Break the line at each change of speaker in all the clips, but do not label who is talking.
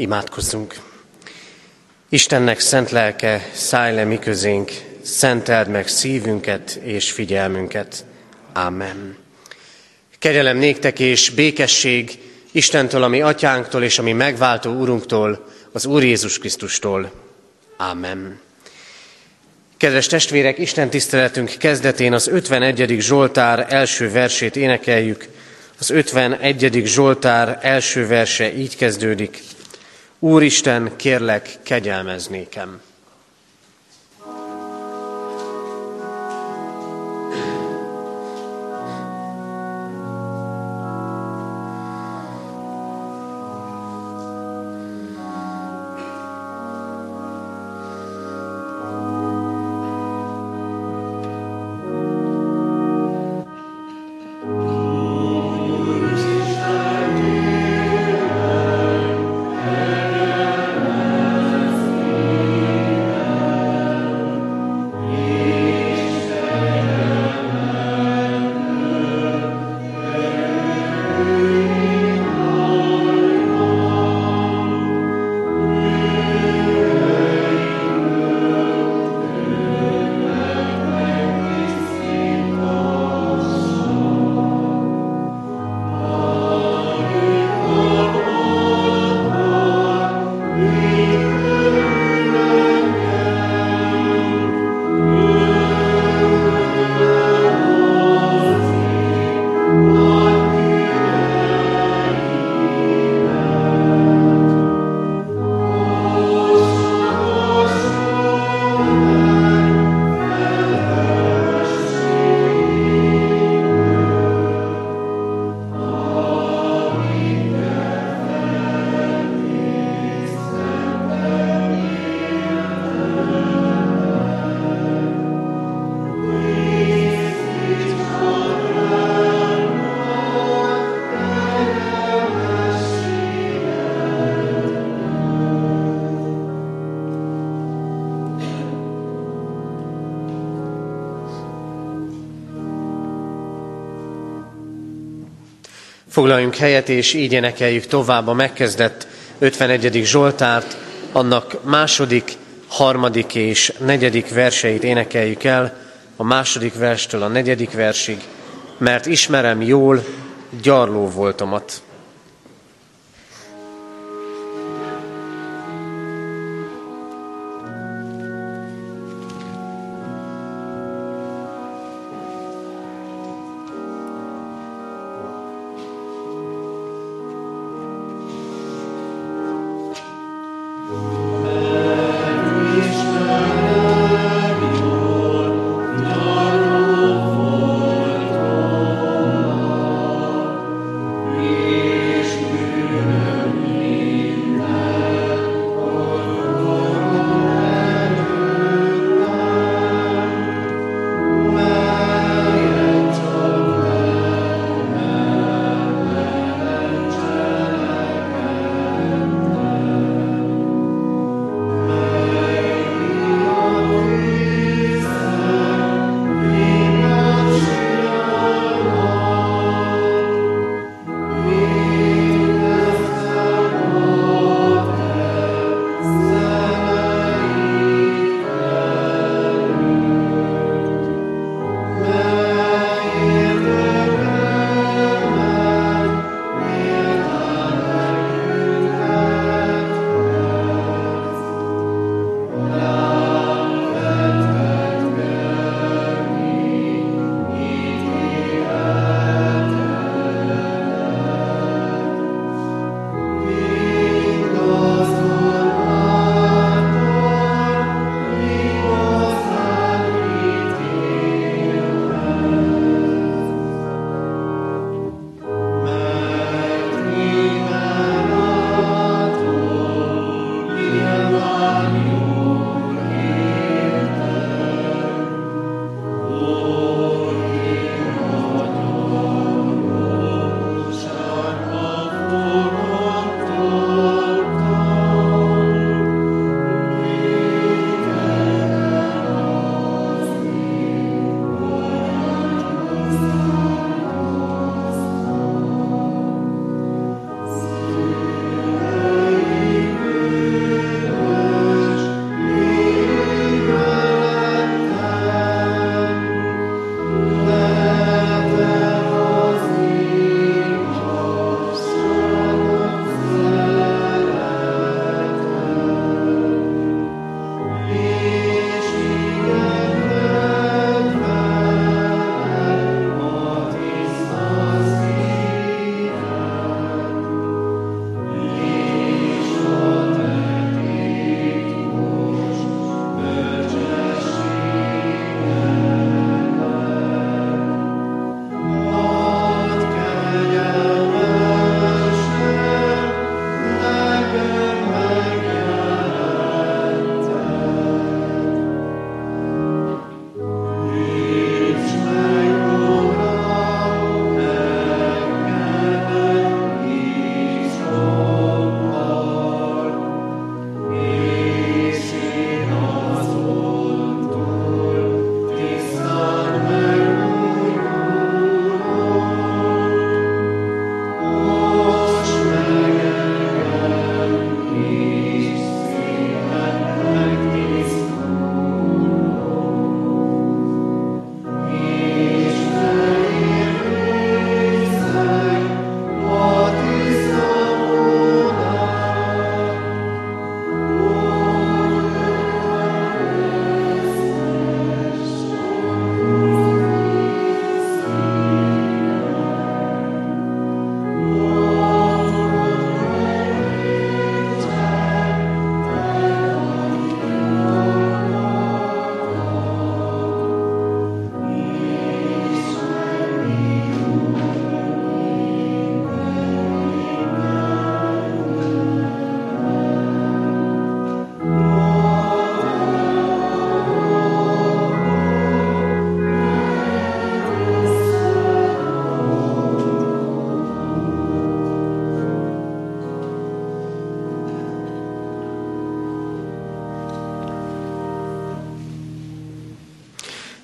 Imádkozzunk! Istennek szent lelke, szállj le mi közénk, szenteld meg szívünket és figyelmünket. Amen. Kegyelem néktek és békesség Istentől, ami atyánktól és ami megváltó úrunktól, az Úr Jézus Krisztustól. Amen. Kedves testvérek, Isten tiszteletünk kezdetén az 51. Zsoltár első versét énekeljük. Az 51. Zsoltár első verse így kezdődik. Úristen, kérlek, kegyelmez nékem. Foglaljunk helyet, és így énekeljük tovább a megkezdett 51. Zsoltárt, annak második, harmadik és negyedik verseit énekeljük el, a második verstől a negyedik versig, mert ismerem jól gyarló voltomat.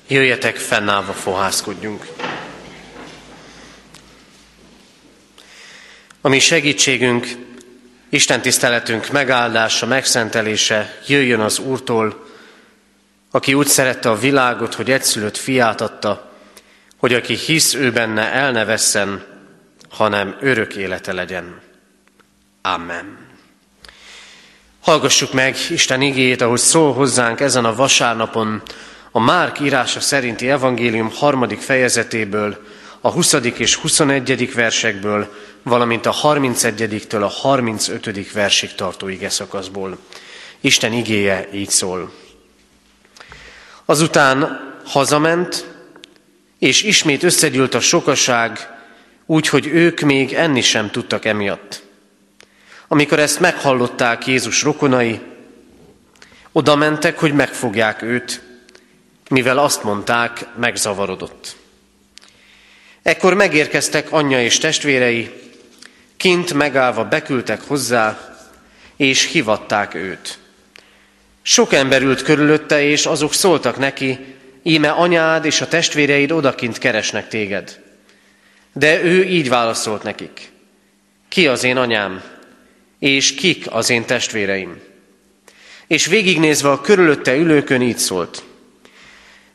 Jöjjetek, fennállva fohászkodjunk. A mi segítségünk, Isten tiszteletünk megáldása, megszentelése jöjjön az Úrtól, aki úgy szerette a világot, hogy egyszülött fiát adta, hogy aki hisz ő benne, el ne vesszen, hanem örök élete legyen. Amen. Hallgassuk meg Isten igéjét, ahogy szól hozzánk ezen a vasárnapon, a Márk írása szerinti evangélium harmadik fejezetéből, a 20. és 21. versekből, valamint a 31-től a 35. versig tartó ige szakaszból. Isten igéje így szól. Azután hazament, és ismét összegyűlt a sokaság, úgy, hogy ők még enni sem tudtak emiatt. Amikor ezt meghallották Jézus rokonai, oda mentek, hogy megfogják őt, mivel azt mondták, megzavarodott. Ekkor megérkeztek anyja és testvérei, kint megállva beküldtek hozzá, és hivatták őt. Sok ember ült körülötte, és azok szóltak neki, íme anyád és a testvéreid odakint keresnek téged. De ő így válaszolt nekik, ki az én anyám, és kik az én testvéreim. És végignézve a körülötte ülőkön így szólt,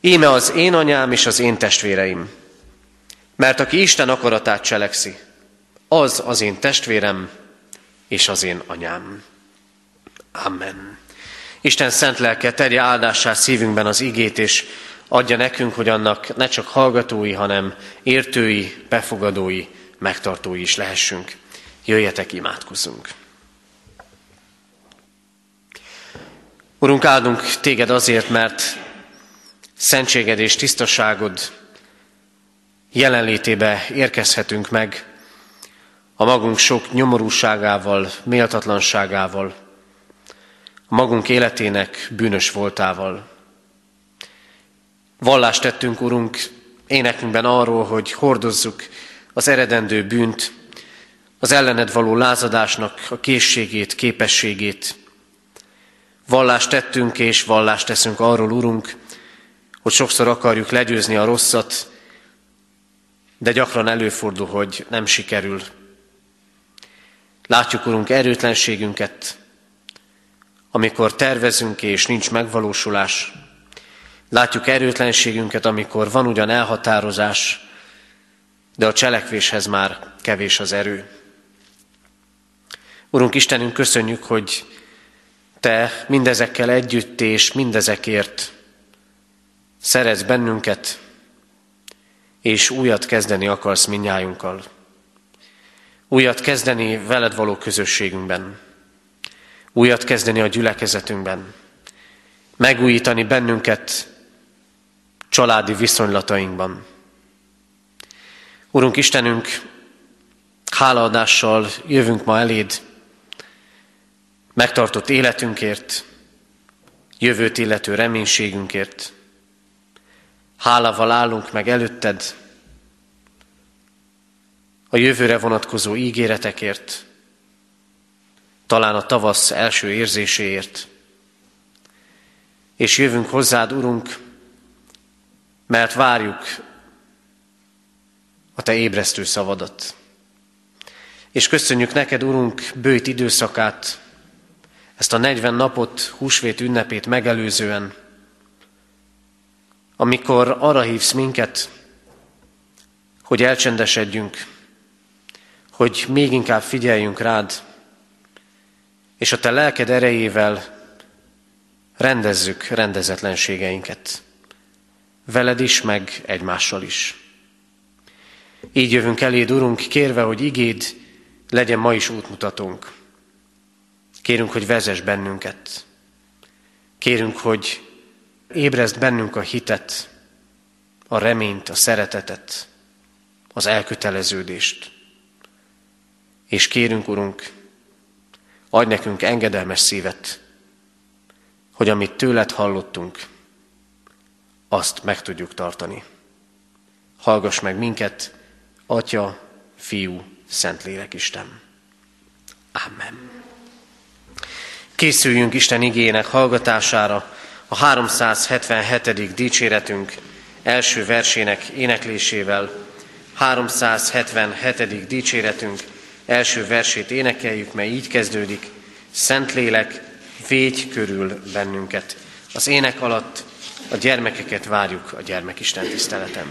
íme az én anyám és az én testvéreim. Mert aki Isten akaratát cselekszi, az az én testvérem és az én anyám. Amen. Isten szent lelke terje áldását szívünkben az igét, és adja nekünk, hogy annak ne csak hallgatói, hanem értői, befogadói, megtartói is lehessünk. Jöjjetek, imádkozzunk! Urunk, áldunk téged azért, mert szentséged és tisztaságod jelenlétébe érkezhetünk meg a magunk sok nyomorúságával, méltatlanságával, a magunk életének bűnös voltával. Vallást tettünk, Urunk, énekünkben arról, hogy hordozzuk az eredendő bűnt, az ellened való lázadásnak a készségét, képességét. Vallást tettünk és vallást teszünk arról, Urunk, hogy sokszor akarjuk legyőzni a rosszat, de gyakran előfordul, hogy nem sikerül. Látjuk, Urunk, erőtlenségünket, amikor tervezünk és nincs megvalósulás. Látjuk erőtlenségünket, amikor van ugyan elhatározás, de a cselekvéshez már kevés az erő. Urunk Istenünk, köszönjük, hogy Te mindezekkel együtt és mindezekért szeretsz bennünket, és újat kezdeni akarsz minnyájunkkal. Újat kezdeni veled való közösségünkben. Újat kezdeni a gyülekezetünkben. Megújítani bennünket családi viszonylatainkban. Urunk Istenünk, hálaadással jövünk ma eléd, megtartott életünkért, jövőt illető reménységünkért. Hálával állunk meg előtted, a jövőre vonatkozó ígéretekért, talán a tavasz első érzéséért. És jövünk hozzád, Urunk, mert várjuk a Te ébresztő szavadat. És köszönjük neked, Urunk, bőjt időszakát, ezt a 40 napot, húsvét ünnepét megelőzően, amikor arra hívsz minket, hogy elcsendesedjünk, hogy még inkább figyeljünk rád, és a te lelked erejével rendezzük rendezetlenségeinket. Veled is, meg egymással is. Így jövünk eléd, Urunk, kérve, hogy igéd legyen ma is útmutatónk. Kérünk, hogy vezess bennünket. Kérünk, hogy ébrezd bennünk a hitet, a reményt, a szeretetet, az elköteleződést. És kérünk, Urunk, adj nekünk engedelmes szívet, hogy amit tőled hallottunk, azt meg tudjuk tartani. Hallgass meg minket, Atya, Fiú, Szentlélek Isten. Amen. Készüljünk Isten igének hallgatására, a 377. dicséretünk első versének éneklésével 377. dicséretünk első versét énekeljük, mely így kezdődik. Szentlélek, védj körül bennünket. Az ének alatt a gyermekeket várjuk a gyermekisten tiszteletem.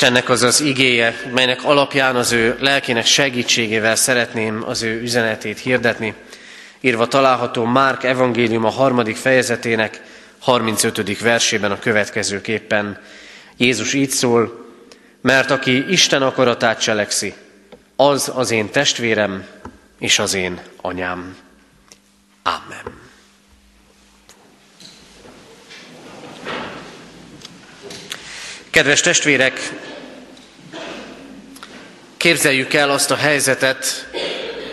Istennek az az igéje, melynek alapján az ő lelkének segítségével szeretném az ő üzenetét hirdetni. Írva található Márk evangélium a harmadik fejezetének 35. versében a következőképpen. Jézus így szól, mert aki Isten akaratát cselekszi, az az én testvérem és az én anyám. Amen. Kedves testvérek, képzeljük el azt a helyzetet,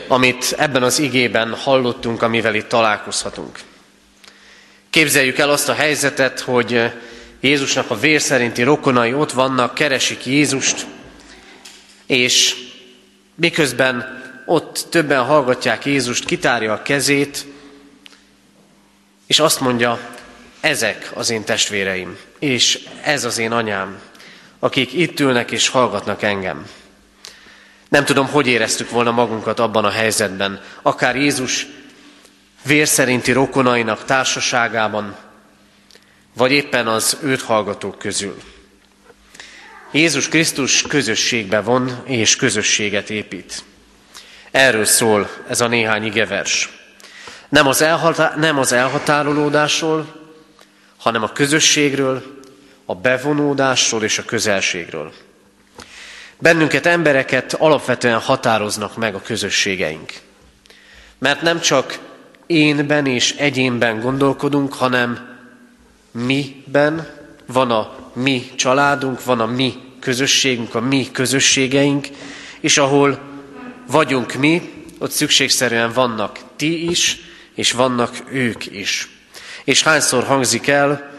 amit ebben az igében hallottunk, amivel itt találkozhatunk. Képzeljük el azt a helyzetet, hogy Jézusnak a vér szerinti rokonai ott vannak, keresik Jézust, és miközben ott többen hallgatják Jézust, kitárja a kezét, és azt mondja, ezek az én testvéreim, és ez az én anyám, akik itt ülnek és hallgatnak engem. Nem tudom, hogy éreztük volna magunkat abban a helyzetben, akár Jézus vérszerinti rokonainak társaságában, vagy éppen az őt hallgatók közül. Jézus Krisztus közösségbe von és közösséget épít. Erről szól ez a néhány igevers. Nem az, elhatá- nem az elhatárolódásról, hanem a közösségről, a bevonódásról és a közelségről. Bennünket, embereket alapvetően határoznak meg a közösségeink. Mert nem csak énben és egyénben gondolkodunk, hanem miben van a mi családunk, van a mi közösségünk, a mi közösségeink, és ahol vagyunk mi, ott szükségszerűen vannak ti is, és vannak ők is. És hányszor hangzik el,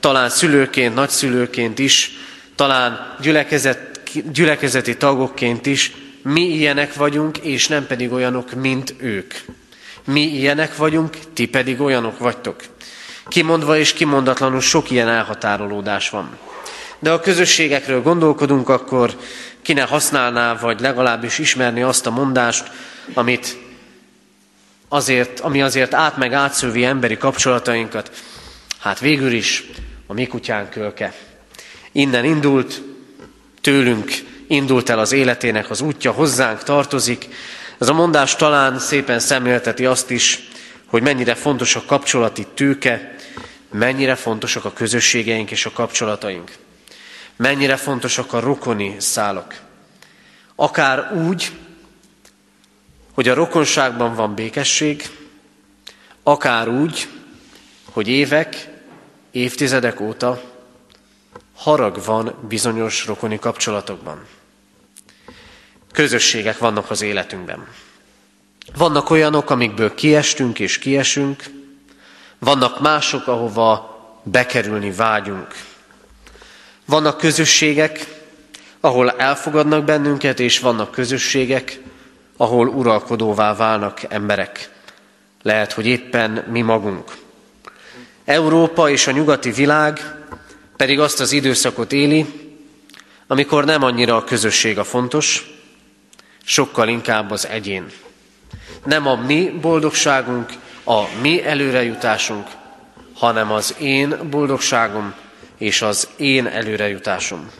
talán szülőként, nagyszülőként is, talán gyülekezet, gyülekezeti tagokként is, mi ilyenek vagyunk, és nem pedig olyanok, mint ők. Mi ilyenek vagyunk, ti pedig olyanok vagytok. Kimondva és kimondatlanul sok ilyen elhatárolódás van. De ha közösségekről gondolkodunk, akkor ki ne használná, vagy legalábbis ismerni azt a mondást, amit azért, ami azért át meg átszövi emberi kapcsolatainkat, hát végül is a mi kutyánk kölke. Innen indult, tőlünk indult el az életének az útja, hozzánk tartozik. Ez a mondás talán szépen szemlélteti azt is, hogy mennyire fontos a kapcsolati tőke, mennyire fontosak a közösségeink és a kapcsolataink. Mennyire fontosak a rokoni szálak. Akár úgy, hogy a rokonságban van békesség, akár úgy, hogy évek, évtizedek óta harag van bizonyos rokoni kapcsolatokban. Közösségek vannak az életünkben. Vannak olyanok, amikből kiestünk és kiesünk, vannak mások, ahova bekerülni vágyunk. Vannak közösségek, ahol elfogadnak bennünket, és vannak közösségek, ahol uralkodóvá válnak emberek. Lehet, hogy éppen mi magunk. Európa és a nyugati világ pedig azt az időszakot éli, amikor nem annyira a közösség a fontos, sokkal inkább az egyén. Nem a mi boldogságunk, a mi előrejutásunk, hanem az én boldogságom és az én előrejutásom.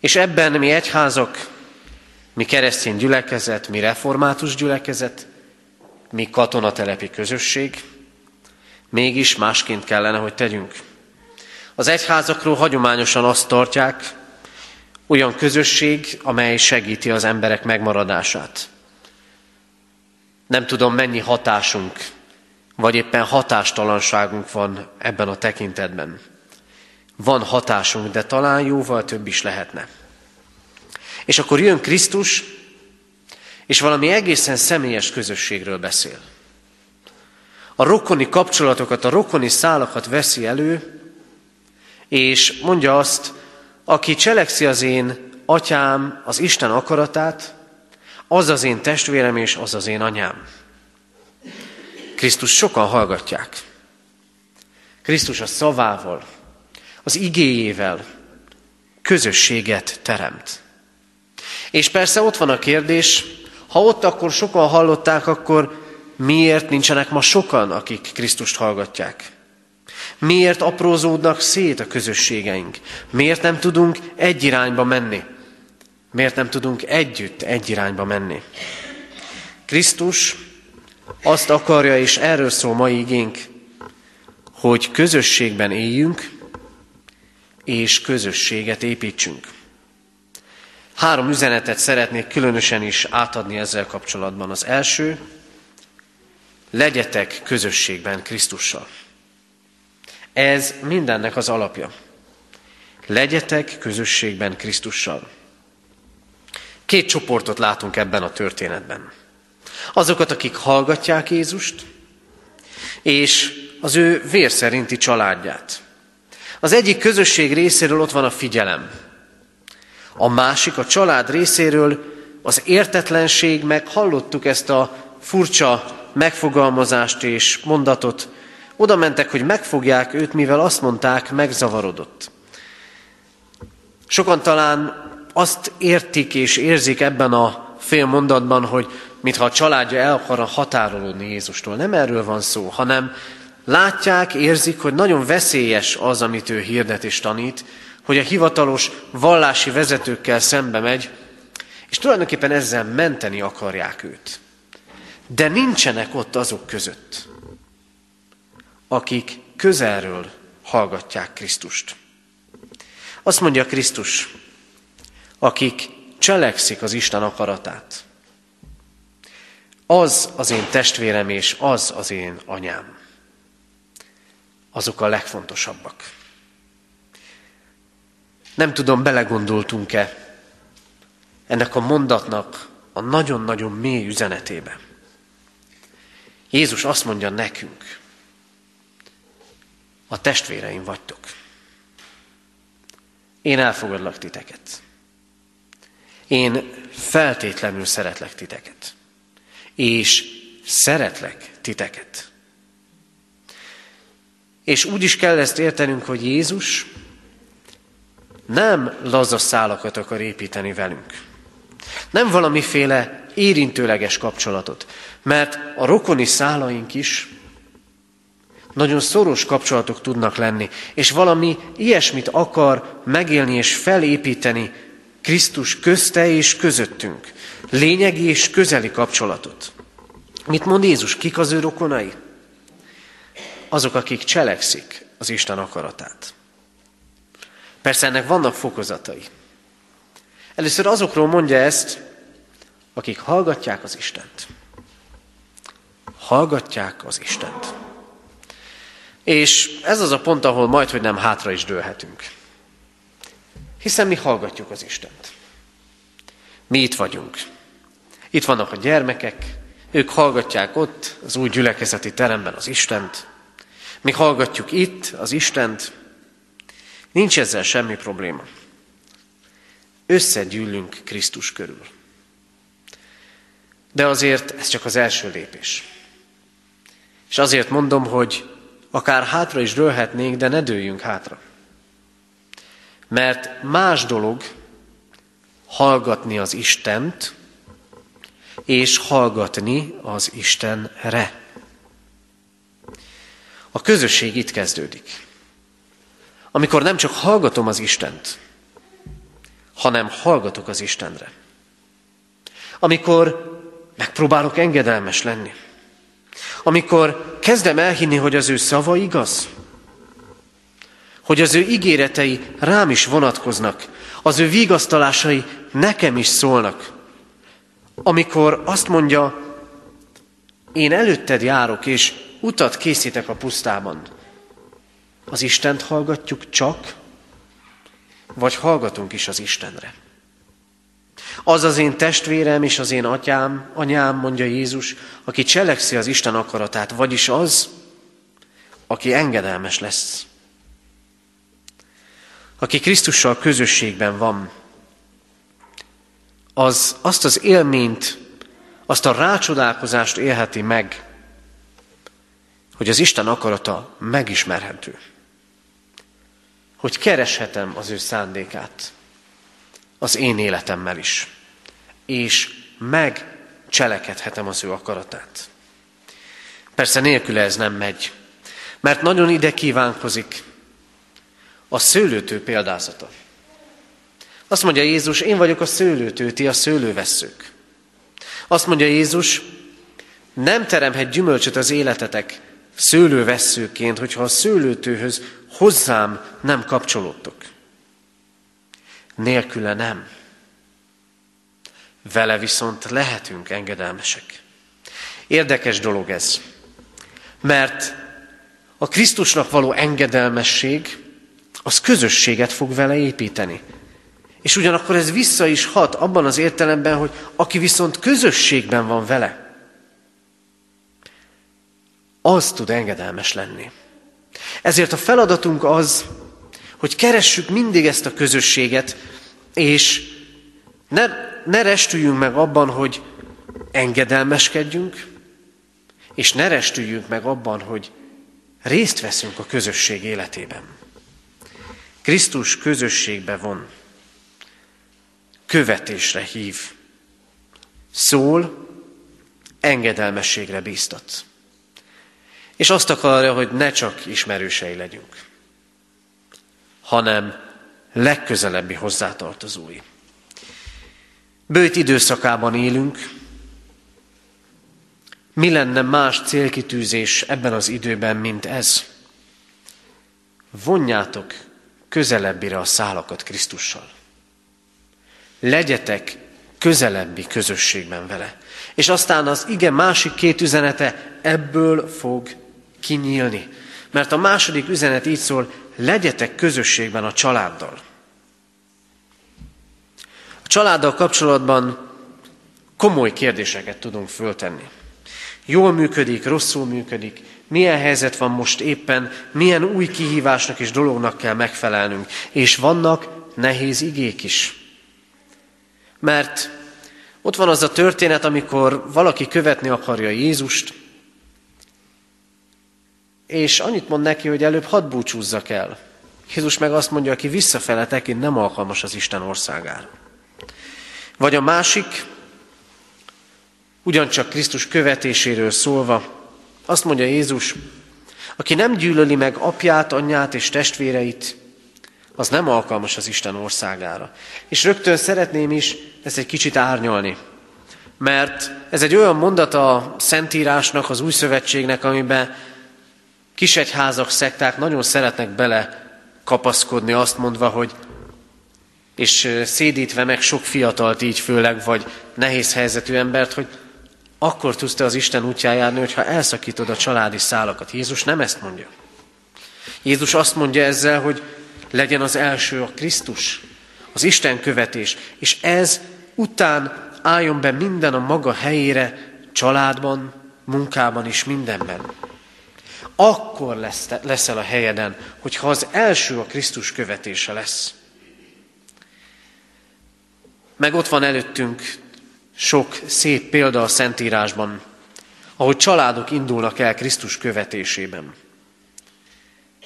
És ebben mi egyházak, mi keresztény gyülekezet, mi református gyülekezet, mi katonatelepi közösség, mégis másként kellene, hogy tegyünk. Az egyházakról hagyományosan azt tartják, olyan közösség, amely segíti az emberek megmaradását. Nem tudom, mennyi hatásunk, vagy éppen hatástalanságunk van ebben a tekintetben. Van hatásunk, de talán jóval több is lehetne. És akkor jön Krisztus, és valami egészen személyes közösségről beszél. A rokoni kapcsolatokat, a rokoni szálakat veszi elő, és mondja azt, aki cselekszi az én atyám, az Isten akaratát, az az én testvérem és az az én anyám. Krisztus sokan hallgatják. Krisztus a szavával, az igéjével közösséget teremt. És persze ott van a kérdés, ha ott akkor sokan hallották, akkor miért nincsenek ma sokan, akik Krisztust hallgatják? Miért aprózódnak szét a közösségeink? Miért nem tudunk egy irányba menni? Miért nem tudunk együtt egy irányba menni? Krisztus azt akarja, és erről szól mai igénk, hogy közösségben éljünk, és közösséget építsünk. Három üzenetet szeretnék különösen is átadni ezzel kapcsolatban. Az első, legyetek közösségben Krisztussal. Ez mindennek az alapja. Legyetek közösségben Krisztussal. Két csoportot látunk ebben a történetben. Azokat, akik hallgatják Jézust, és az ő vér szerinti családját. Az egyik közösség részéről ott van a figyelem. A másik, a család részéről az értetlenség, meg hallottuk ezt a furcsa megfogalmazást és mondatot, oda mentek, hogy megfogják őt, mivel azt mondták, megzavarodott. Sokan talán azt értik és érzik ebben a fél mondatban, hogy mintha a családja el akar határolódni Jézustól. Nem erről van szó, hanem látják, érzik, hogy nagyon veszélyes az, amit ő hirdet és tanít, hogy a hivatalos vallási vezetőkkel szembe megy, és tulajdonképpen ezzel menteni akarják őt. De nincsenek ott azok között, akik közelről hallgatják Krisztust. Azt mondja Krisztus, akik cselekszik az Isten akaratát. Az az én testvérem és az az én anyám. Azok a legfontosabbak. Nem tudom, belegondoltunk-e ennek a mondatnak a nagyon-nagyon mély üzenetébe. Jézus azt mondja nekünk, a testvéreim vagytok. Én elfogadlak titeket. Én feltétlenül szeretlek titeket. És szeretlek titeket. És úgy is kell ezt értenünk, hogy Jézus nem laza szálakat akar építeni velünk. Nem valamiféle érintőleges kapcsolatot, mert a rokoni szálaink is nagyon szoros kapcsolatok tudnak lenni, és valami ilyesmit akar megélni és felépíteni Krisztus közte és közöttünk. Lényegi és közeli kapcsolatot. Mit mond Jézus? Kik az ő rokonai? Azok, akik cselekszik az Isten akaratát. Persze ennek vannak fokozatai. Először azokról mondja ezt, akik hallgatják az Istent. Hallgatják az Istent. És ez az a pont, ahol majd, hogy nem hátra is dőlhetünk. Hiszen mi hallgatjuk az Istent. Mi itt vagyunk. Itt vannak a gyermekek, ők hallgatják ott, az új gyülekezeti teremben az Istent. Mi hallgatjuk itt az Istent, Nincs ezzel semmi probléma. Összegyűlünk Krisztus körül. De azért ez csak az első lépés. És azért mondom, hogy akár hátra is dőlhetnénk, de ne dőljünk hátra. Mert más dolog hallgatni az Istent, és hallgatni az Istenre. A közösség itt kezdődik. Amikor nem csak hallgatom az Istent, hanem hallgatok az Istenre. Amikor megpróbálok engedelmes lenni. Amikor kezdem elhinni, hogy az ő szava igaz, hogy az ő ígéretei rám is vonatkoznak, az ő vigasztalásai nekem is szólnak. Amikor azt mondja, én előtted járok, és utat készítek a pusztában. Az Istent hallgatjuk csak, vagy hallgatunk is az Istenre? Az az én testvérem és az én atyám, anyám, mondja Jézus, aki cselekszi az Isten akaratát, vagyis az, aki engedelmes lesz. Aki Krisztussal közösségben van, az azt az élményt, azt a rácsodálkozást élheti meg, hogy az Isten akarata megismerhető. Hogy kereshetem az ő szándékát az én életemmel is. És megcselekedhetem az ő akaratát. Persze nélküle ez nem megy, mert nagyon ide kívánkozik a szőlőtő példázata. Azt mondja Jézus, én vagyok a szőlőtő, ti a szőlővesszők. Azt mondja Jézus, nem teremhet gyümölcsöt az életetek szőlővesszőként, hogyha a szőlőtőhöz hozzám nem kapcsolódtok. Nélküle nem. Vele viszont lehetünk engedelmesek. Érdekes dolog ez, mert a Krisztusnak való engedelmesség az közösséget fog vele építeni. És ugyanakkor ez vissza is hat abban az értelemben, hogy aki viszont közösségben van vele, az tud engedelmes lenni. Ezért a feladatunk az, hogy keressük mindig ezt a közösséget, és ne, ne restüljünk meg abban, hogy engedelmeskedjünk, és ne restüljünk meg abban, hogy részt veszünk a közösség életében. Krisztus közösségbe von, követésre hív, szól, engedelmességre bíztat. És azt akarja, hogy ne csak ismerősei legyünk, hanem legközelebbi hozzátartozói. Bőt időszakában élünk, mi lenne más célkitűzés ebben az időben, mint ez? Vonjátok közelebbire a szálakat Krisztussal. Legyetek közelebbi közösségben vele. És aztán az ige másik két üzenete ebből fog kinyílni. Mert a második üzenet így szól, legyetek közösségben a családdal. A családdal kapcsolatban komoly kérdéseket tudunk föltenni. Jól működik, rosszul működik, milyen helyzet van most éppen, milyen új kihívásnak és dolognak kell megfelelnünk. És vannak nehéz igék is. Mert ott van az a történet, amikor valaki követni akarja Jézust, és annyit mond neki, hogy előbb hadd búcsúzzak el. Jézus meg azt mondja, aki visszafele tekint, nem alkalmas az Isten országára. Vagy a másik, ugyancsak Krisztus követéséről szólva, azt mondja Jézus, aki nem gyűlöli meg apját, anyját és testvéreit, az nem alkalmas az Isten országára. És rögtön szeretném is ezt egy kicsit árnyolni, mert ez egy olyan mondat a Szentírásnak, az Új Szövetségnek, amiben kisegyházak, szekták nagyon szeretnek bele kapaszkodni, azt mondva, hogy és szédítve meg sok fiatalt így főleg, vagy nehéz helyzetű embert, hogy akkor tudsz te az Isten útján járni, hogyha elszakítod a családi szálakat. Jézus nem ezt mondja. Jézus azt mondja ezzel, hogy legyen az első a Krisztus, az Isten követés, és ez után álljon be minden a maga helyére, családban, munkában és mindenben. Akkor lesz, leszel a helyeden, hogyha az első a Krisztus követése lesz. Meg ott van előttünk sok szép példa a Szentírásban, ahogy családok indulnak el Krisztus követésében.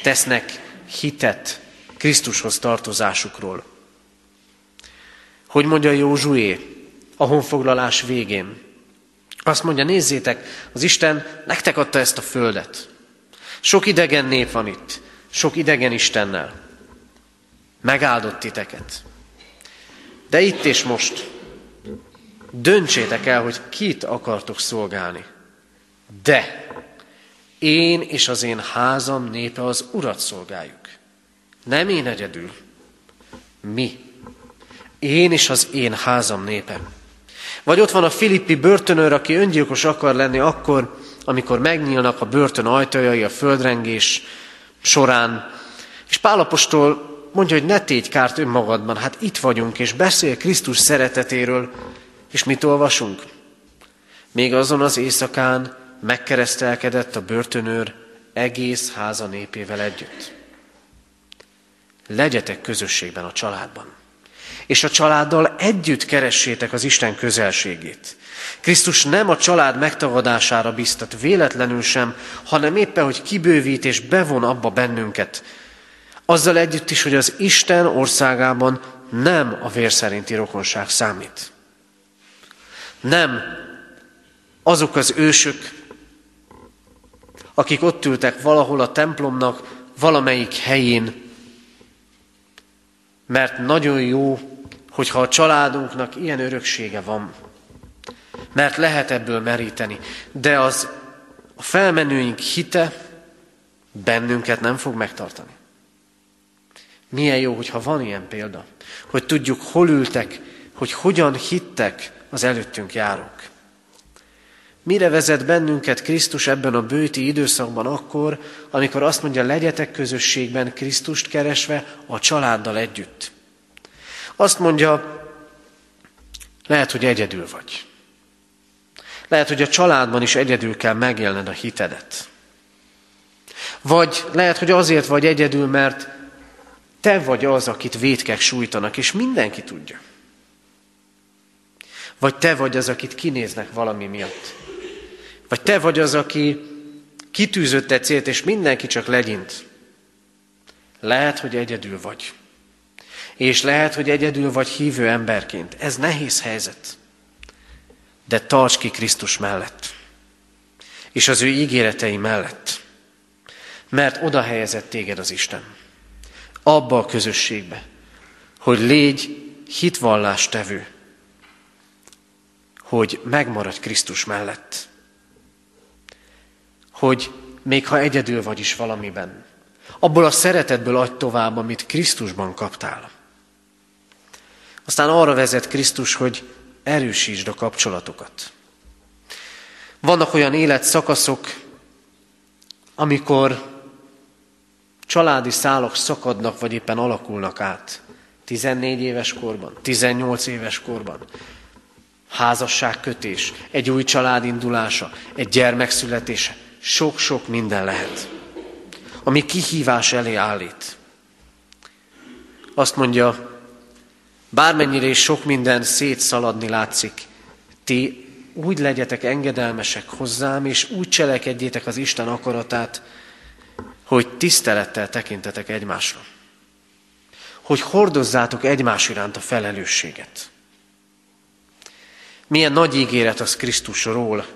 Tesznek hitet Krisztushoz tartozásukról. Hogy mondja Józsué a honfoglalás végén? Azt mondja, nézzétek, az Isten nektek adta ezt a földet. Sok idegen nép van itt, sok idegen Istennel. Megáldott titeket. De itt és most döntsétek el, hogy kit akartok szolgálni. De én és az én házam népe az Urat szolgáljuk. Nem én egyedül. Mi. Én és az én házam népe. Vagy ott van a filippi börtönőr, aki öngyilkos akar lenni akkor, amikor megnyílnak a börtön ajtajai a földrengés során. És Pálapostól mondja, hogy ne tégy kárt önmagadban, hát itt vagyunk, és beszél Krisztus szeretetéről, és mit olvasunk? Még azon az éjszakán megkeresztelkedett a börtönőr egész háza népével együtt. Legyetek közösségben a családban. És a családdal együtt keressétek az Isten közelségét. Krisztus nem a család megtagadására biztat, véletlenül sem, hanem éppen, hogy kibővít és bevon abba bennünket. Azzal együtt is, hogy az Isten országában nem a vér szerinti rokonság számít. Nem azok az ősök, akik ott ültek valahol a templomnak valamelyik helyén, mert nagyon jó, hogyha a családunknak ilyen öröksége van, mert lehet ebből meríteni, de az a felmenőink hite bennünket nem fog megtartani. Milyen jó, hogyha van ilyen példa, hogy tudjuk, hol ültek, hogy hogyan hittek az előttünk járók. Mire vezet bennünket Krisztus ebben a bőti időszakban akkor, amikor azt mondja, legyetek közösségben Krisztust keresve a családdal együtt. Azt mondja, lehet, hogy egyedül vagy. Lehet, hogy a családban is egyedül kell megélned a hitedet. Vagy lehet, hogy azért vagy egyedül, mert te vagy az, akit vétkek sújtanak, és mindenki tudja. Vagy te vagy az, akit kinéznek valami miatt. Vagy te vagy az, aki kitűzött egy célt, és mindenki csak legyint. Lehet, hogy egyedül vagy. És lehet, hogy egyedül vagy hívő emberként. Ez nehéz helyzet. De tarts ki Krisztus mellett. És az ő ígéretei mellett. Mert oda helyezett téged az Isten. Abba a közösségbe, hogy légy hitvallás-tevő, hogy megmaradj Krisztus mellett. Hogy még ha egyedül vagy is valamiben, abból a szeretetből adj tovább, amit Krisztusban kaptál. Aztán arra vezet Krisztus, hogy erősítsd a kapcsolatokat. Vannak olyan életszakaszok, amikor családi szálak szakadnak, vagy éppen alakulnak át. 14 éves korban, 18 éves korban. Házasságkötés, egy új család indulása, egy gyermek születése. Sok-sok minden lehet, ami kihívás elé állít. Azt mondja Bármennyire is sok minden szétszaladni látszik, ti úgy legyetek engedelmesek hozzám, és úgy cselekedjétek az Isten akaratát, hogy tisztelettel tekintetek egymásra. Hogy hordozzátok egymás iránt a felelősséget. Milyen nagy ígéret az Krisztusról,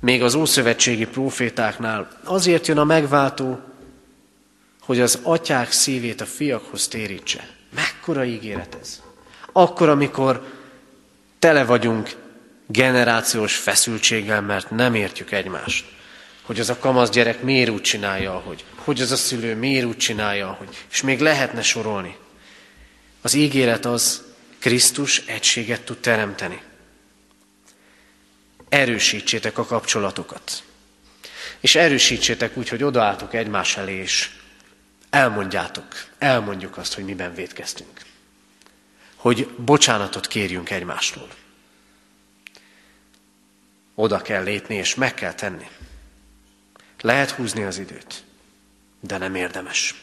még az ószövetségi profétáknál. Azért jön a megváltó, hogy az atyák szívét a fiakhoz térítse. Mekkora ígéret ez? Akkor, amikor tele vagyunk generációs feszültséggel, mert nem értjük egymást. Hogy az a kamasz gyerek miért úgy csinálja, ahogy. Hogy az a szülő miért úgy csinálja, ahogy. És még lehetne sorolni. Az ígéret az, Krisztus egységet tud teremteni. Erősítsétek a kapcsolatokat. És erősítsétek úgy, hogy odaálltok egymás elé, és elmondjátok, elmondjuk azt, hogy miben védkeztünk. Hogy bocsánatot kérjünk egymástól. Oda kell lépni, és meg kell tenni. Lehet húzni az időt, de nem érdemes.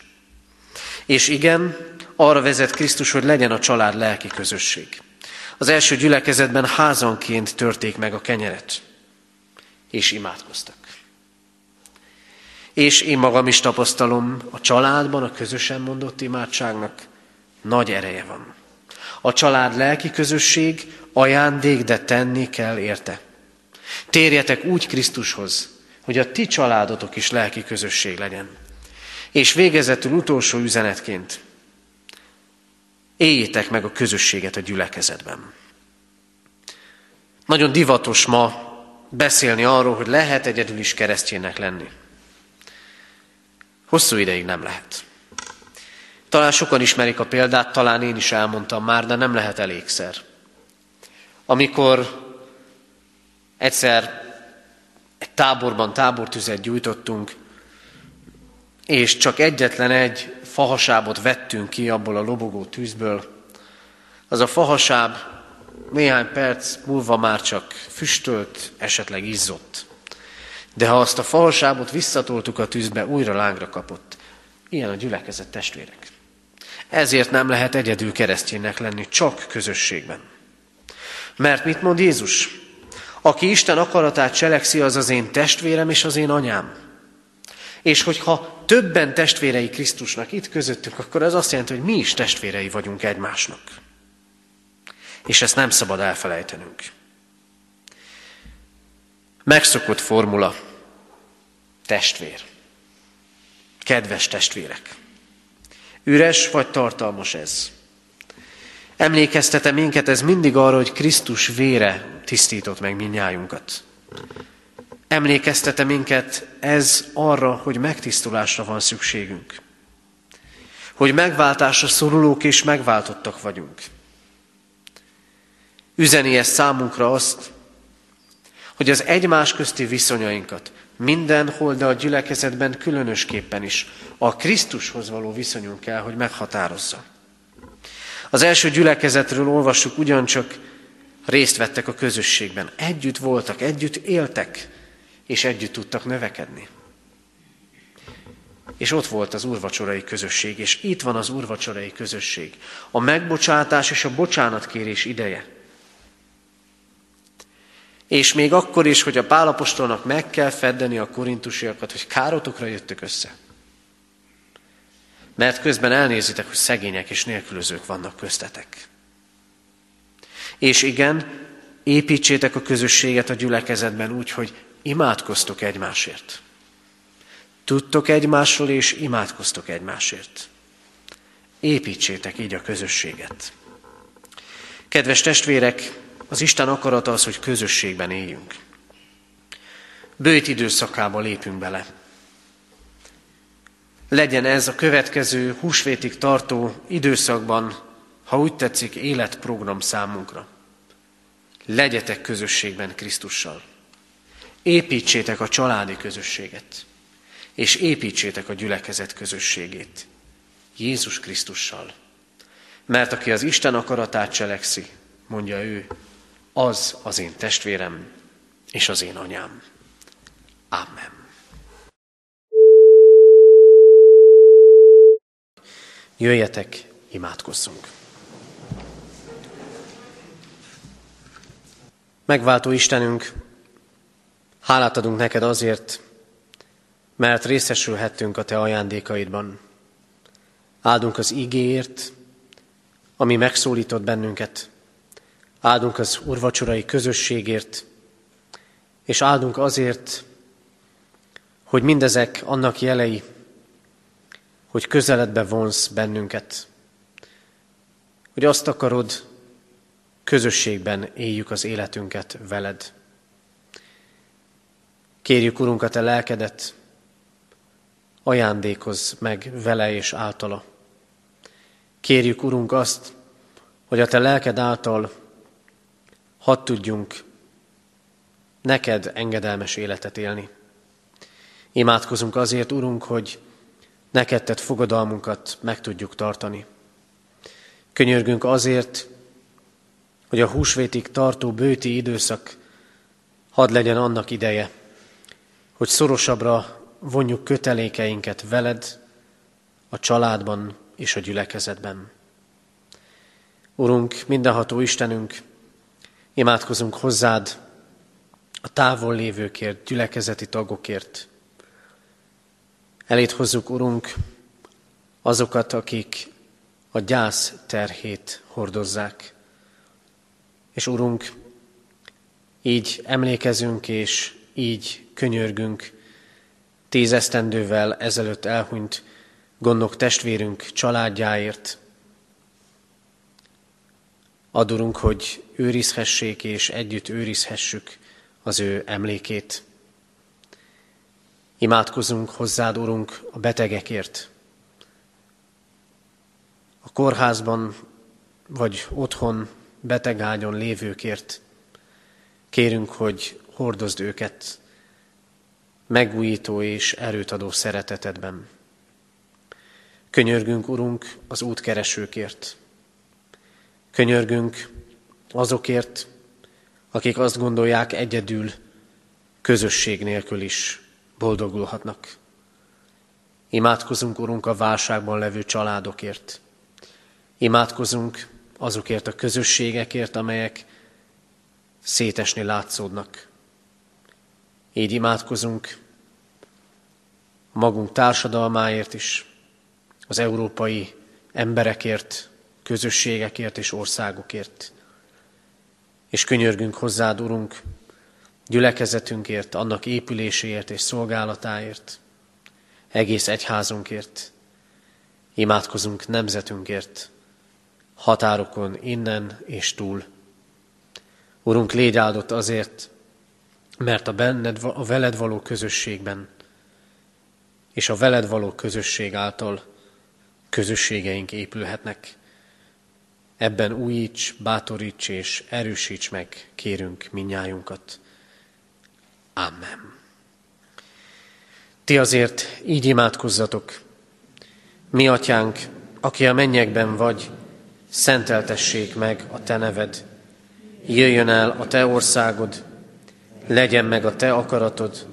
És igen, arra vezet Krisztus, hogy legyen a család lelki közösség. Az első gyülekezetben házanként törték meg a kenyeret, és imádkoztak. És én magam is tapasztalom, a családban a közösen mondott imádságnak nagy ereje van. A család lelki közösség ajándék, de tenni kell érte. Térjetek úgy Krisztushoz, hogy a ti családotok is lelki közösség legyen. És végezetül utolsó üzenetként, éljétek meg a közösséget a gyülekezetben. Nagyon divatos ma beszélni arról, hogy lehet egyedül is keresztjének lenni. Hosszú ideig nem lehet. Talán sokan ismerik a példát, talán én is elmondtam már, de nem lehet elégszer. Amikor egyszer egy táborban tábortüzet gyújtottunk, és csak egyetlen egy fahasábot vettünk ki abból a lobogó tűzből, az a fahasáb néhány perc múlva már csak füstölt, esetleg izzott. De ha azt a fahasábot visszatoltuk a tűzbe, újra lángra kapott. Ilyen a gyülekezet testvérek. Ezért nem lehet egyedül keresztjénnek lenni, csak közösségben. Mert mit mond Jézus? Aki Isten akaratát cselekszi, az az én testvérem és az én anyám. És hogyha többen testvérei Krisztusnak itt közöttünk, akkor ez azt jelenti, hogy mi is testvérei vagyunk egymásnak. És ezt nem szabad elfelejtenünk. Megszokott formula. Testvér. Kedves testvérek. Üres vagy tartalmas ez? Emlékeztete minket ez mindig arra, hogy Krisztus vére tisztított meg minnyájunkat. Emlékeztete minket ez arra, hogy megtisztulásra van szükségünk. Hogy megváltásra szorulók és megváltottak vagyunk. Üzeni ez számunkra azt, hogy az egymás közti viszonyainkat mindenhol, de a gyülekezetben különösképpen is a Krisztushoz való viszonyunk kell, hogy meghatározza. Az első gyülekezetről olvassuk ugyancsak, részt vettek a közösségben. Együtt voltak, együtt éltek, és együtt tudtak növekedni. És ott volt az urvacsorai közösség, és itt van az urvacsorai közösség. A megbocsátás és a bocsánatkérés ideje. És még akkor is, hogy a pálapostolnak meg kell feddeni a korintusiakat, hogy károtokra jöttök össze. Mert közben elnézitek, hogy szegények és nélkülözők vannak köztetek. És igen, építsétek a közösséget a gyülekezetben úgy, hogy imádkoztok egymásért. Tudtok egymásról, és imádkoztok egymásért. Építsétek így a közösséget. Kedves testvérek, az Isten akarata az, hogy közösségben éljünk. Bőjt időszakába lépünk bele. Legyen ez a következő húsvétig tartó időszakban ha úgy tetszik, életprogram számunkra. Legyetek közösségben Krisztussal. Építsétek a családi közösséget, és építsétek a gyülekezet közösségét. Jézus Krisztussal. Mert aki az Isten akaratát cselekszi, mondja ő, az az én testvérem és az én anyám. Amen. Jöjjetek, imádkozzunk! Megváltó Istenünk, hálát adunk neked azért, mert részesülhettünk a te ajándékaidban. Áldunk az igéért, ami megszólított bennünket. Áldunk az urvacsorai közösségért, és áldunk azért, hogy mindezek annak jelei, hogy közeledbe vonsz bennünket, hogy azt akarod, közösségben éljük az életünket veled. Kérjük, Urunk, a Te lelkedet, ajándékozz meg vele és általa. Kérjük, Urunk, azt, hogy a Te lelked által hadd tudjunk neked engedelmes életet élni. Imádkozunk azért, Urunk, hogy neked tett fogadalmunkat meg tudjuk tartani. Könyörgünk azért, hogy a húsvétig tartó bőti időszak hadd legyen annak ideje, hogy szorosabbra vonjuk kötelékeinket veled, a családban és a gyülekezetben. Urunk, mindenható Istenünk, imádkozunk hozzád a távol lévőkért, gyülekezeti tagokért. Elét hozzuk, Urunk, azokat, akik a gyász terhét hordozzák. És Urunk, így emlékezünk és így könyörgünk tízesztendővel ezelőtt elhunyt gondok testvérünk családjáért. Adurunk, hogy őrizhessék és együtt őrizhessük az ő emlékét. Imádkozunk hozzád, Urunk, a betegekért. A kórházban vagy otthon betegágyon lévőkért. Kérünk, hogy hordozd őket megújító és erőt adó szeretetedben. Könyörgünk, Urunk, az útkeresőkért. Könyörgünk azokért, akik azt gondolják egyedül, közösség nélkül is boldogulhatnak. Imádkozunk, Urunk, a válságban levő családokért. Imádkozunk azokért a közösségekért, amelyek szétesni látszódnak. Így imádkozunk magunk társadalmáért is, az európai emberekért, közösségekért és országokért. És könyörgünk hozzád, Urunk, gyülekezetünkért, annak épüléséért és szolgálatáért, egész egyházunkért, imádkozunk nemzetünkért, határokon innen és túl. Urunk, légy áldott azért, mert a, benned, a veled való közösségben és a veled való közösség által közösségeink épülhetnek. Ebben újíts, bátoríts és erősíts meg, kérünk minnyájunkat. Amen. Ti azért így imádkozzatok. Mi, atyánk, aki a mennyekben vagy, szenteltessék meg a te neved. Jöjjön el a te országod, legyen meg a te akaratod,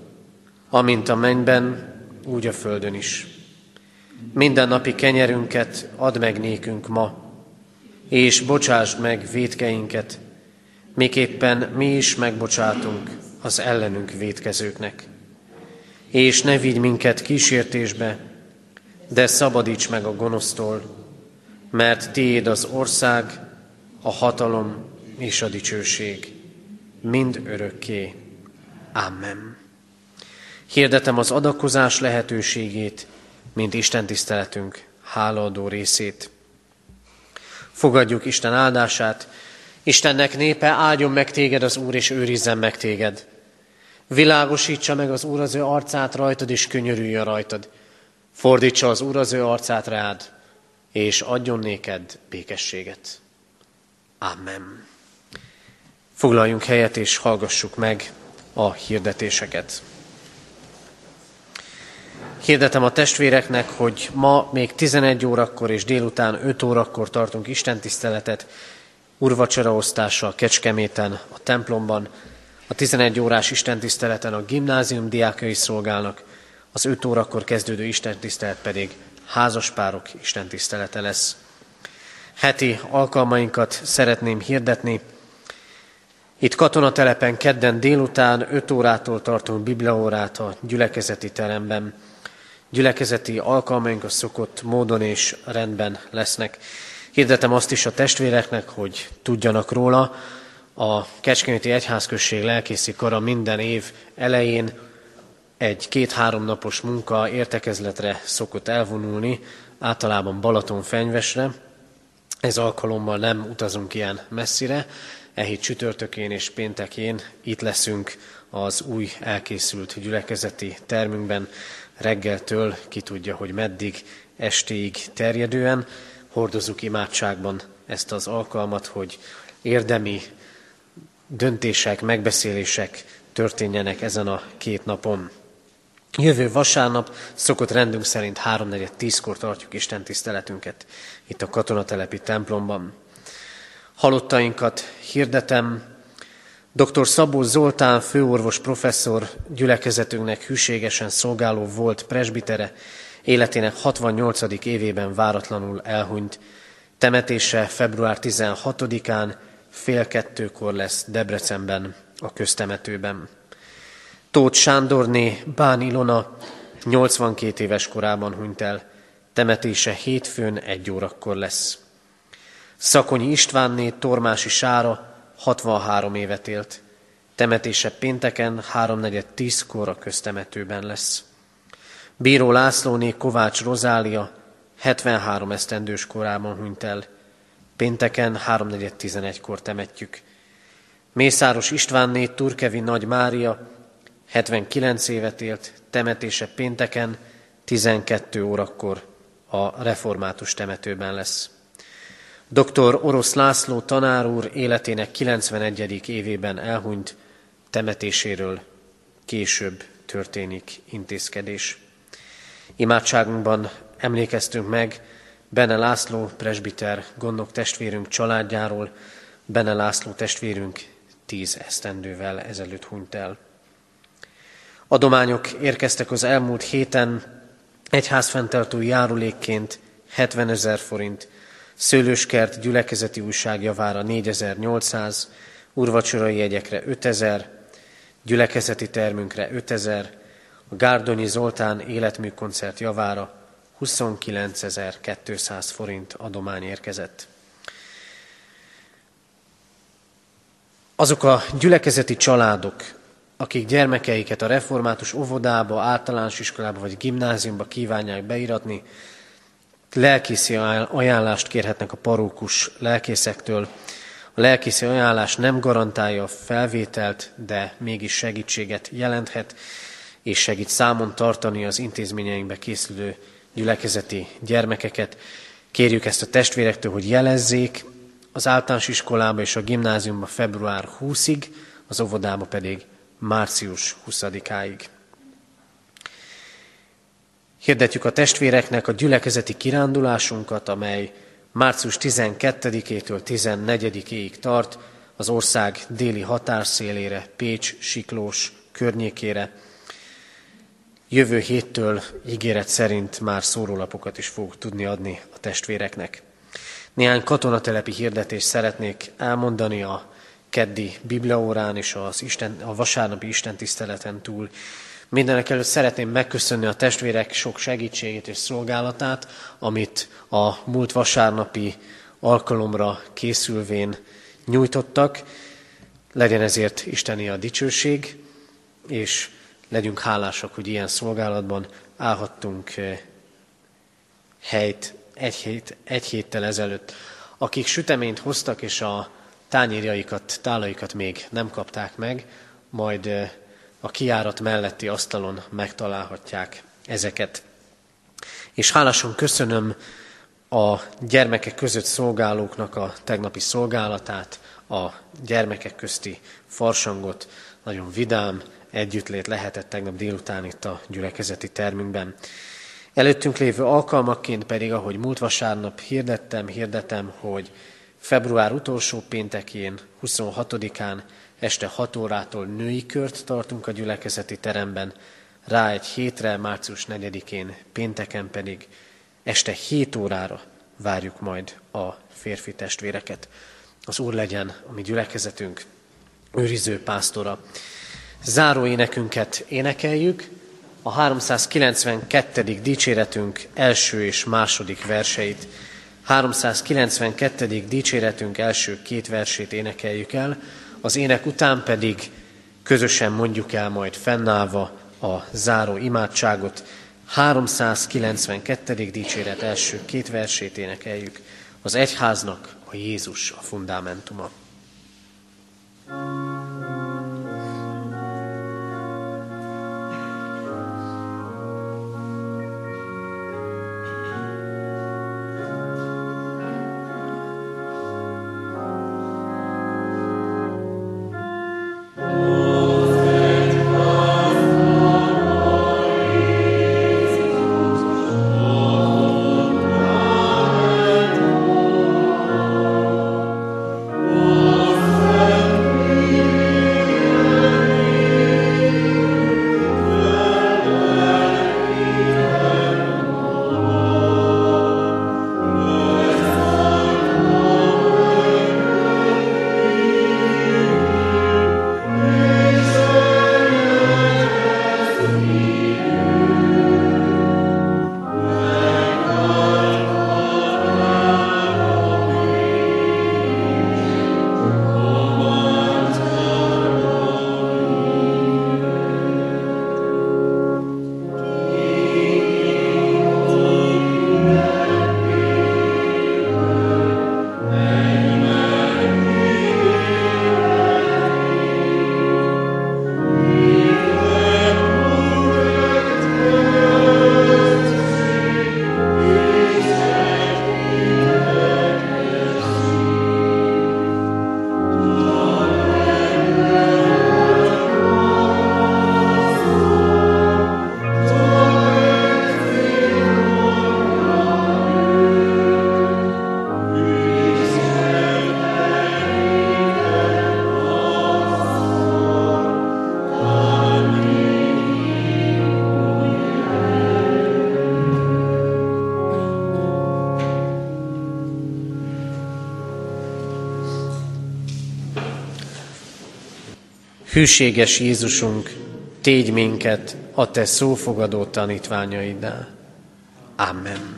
amint a mennyben, úgy a földön is. Minden napi kenyerünket add meg nékünk ma, és bocsásd meg védkeinket, miképpen mi is megbocsátunk az ellenünk védkezőknek. És ne vigy minket kísértésbe, de szabadíts meg a gonosztól, mert tiéd az ország, a hatalom és a dicsőség, mind örökké. Amen. Hirdetem az adakozás lehetőségét, mint Isten tiszteletünk hálaadó részét. Fogadjuk Isten áldását. Istennek népe, áldjon meg téged az Úr, és őrizzen meg téged. Világosítsa meg az Úr az ő arcát rajtad, és könyörüljön rajtad. Fordítsa az Úr az ő arcát rád, és adjon néked békességet. Amen. Foglaljunk helyet, és hallgassuk meg a hirdetéseket. Hirdetem a testvéreknek, hogy ma még 11 órakor és délután 5 órakor tartunk istentiszteletet, urvacseraosztással Kecskeméten, a templomban. A 11 órás istentiszteleten a gimnázium diákjai szolgálnak, az 5 órakor kezdődő istentisztelet pedig házaspárok istentisztelete lesz. Heti alkalmainkat szeretném hirdetni. Itt katonatelepen kedden délután 5 órától tartunk bibliaórát a gyülekezeti teremben gyülekezeti alkalmaink a szokott módon és rendben lesznek. Hirdetem azt is a testvéreknek, hogy tudjanak róla. A Kecskeméti Egyházközség lelkészi kara minden év elején egy két-három napos munka értekezletre szokott elvonulni, általában Balaton fenyvesre. Ez alkalommal nem utazunk ilyen messzire, e hét csütörtökén és péntekén itt leszünk az új elkészült gyülekezeti termünkben, reggeltől ki tudja, hogy meddig, estéig terjedően. Hordozzuk imádságban ezt az alkalmat, hogy érdemi döntések, megbeszélések történjenek ezen a két napon. Jövő vasárnap szokott rendünk szerint 3-4-10-kor tartjuk Isten tiszteletünket itt a katonatelepi templomban. Halottainkat hirdetem, Dr. Szabó Zoltán főorvos professzor gyülekezetünknek hűségesen szolgáló volt presbitere, életének 68. évében váratlanul elhunyt. Temetése február 16-án fél kettőkor lesz Debrecenben, a köztemetőben. Tóth Sándorné Bán Ilona 82 éves korában hunyt el. Temetése hétfőn egy órakor lesz. Szakonyi Istvánné Tormási Sára 63 évet élt. Temetése pénteken 3.4.10-kor a köztemetőben lesz. Bíró Lászlóné Kovács Rozália 73 esztendős korában hunyt el. Pénteken 3.4.11-kor temetjük. Mészáros Istvánné Turkevi Nagy Mária 79 évet élt, temetése pénteken 12 órakor a református temetőben lesz. Dr. Orosz László tanár úr életének 91. évében elhunyt, temetéséről később történik intézkedés. Imádságunkban emlékeztünk meg Bene László presbiter gondok testvérünk családjáról, Bene László testvérünk tíz esztendővel ezelőtt hunyt el. Adományok érkeztek az elmúlt héten, egyházfenntartó járulékként 70 ezer forint, Szőlőskert gyülekezeti újság javára 4800, urvacsorai jegyekre 5000, gyülekezeti termünkre 5000, a Gárdonyi Zoltán életműkoncert javára 29.200 forint adomány érkezett. Azok a gyülekezeti családok, akik gyermekeiket a református óvodába, általános iskolába vagy gimnáziumba kívánják beiratni, lelkészi ajánlást kérhetnek a parókus lelkészektől. A lelkészi ajánlás nem garantálja a felvételt, de mégis segítséget jelenthet, és segít számon tartani az intézményeinkbe készülő gyülekezeti gyermekeket. Kérjük ezt a testvérektől, hogy jelezzék az általános iskolába és a gimnáziumba február 20-ig, az óvodába pedig március 20-áig. Hirdetjük a testvéreknek a gyülekezeti kirándulásunkat, amely március 12-től 14-ig tart az ország déli határszélére, Pécs, Siklós környékére. Jövő héttől ígéret szerint már szórólapokat is fog tudni adni a testvéreknek. Néhány katonatelepi hirdetést szeretnék elmondani a keddi bibliaórán és az Isten, a vasárnapi istentiszteleten túl. Mindenek előtt szeretném megköszönni a testvérek sok segítségét és szolgálatát, amit a múlt vasárnapi alkalomra készülvén nyújtottak. Legyen ezért Isteni a dicsőség, és legyünk hálásak, hogy ilyen szolgálatban állhattunk eh, helyt egy, hét, egy héttel ezelőtt. Akik süteményt hoztak, és a tányérjaikat, tálaikat még nem kapták meg, majd eh, a kiárat melletti asztalon megtalálhatják ezeket. És hálásan köszönöm a gyermekek között szolgálóknak a tegnapi szolgálatát, a gyermekek közti farsangot, nagyon vidám együttlét lehetett tegnap délután itt a gyülekezeti termünkben. Előttünk lévő alkalmakként pedig, ahogy múlt vasárnap hirdettem, hirdetem, hogy február utolsó péntekén, 26-án este 6 órától női kört tartunk a gyülekezeti teremben, rá egy hétre, március 4-én, pénteken pedig este 7 órára várjuk majd a férfi testvéreket. Az Úr legyen a mi gyülekezetünk őriző pásztora. Záró énekünket énekeljük, a 392. dicséretünk első és második verseit. 392. dicséretünk első két versét énekeljük el, az ének után pedig közösen mondjuk el majd fennállva a záró imádságot. 392. dicséret első két versét énekeljük. Az egyháznak a Jézus a fundamentuma. thank you Hűséges Jézusunk, tégy minket a Te szófogadó tanítványaiddá. Amen.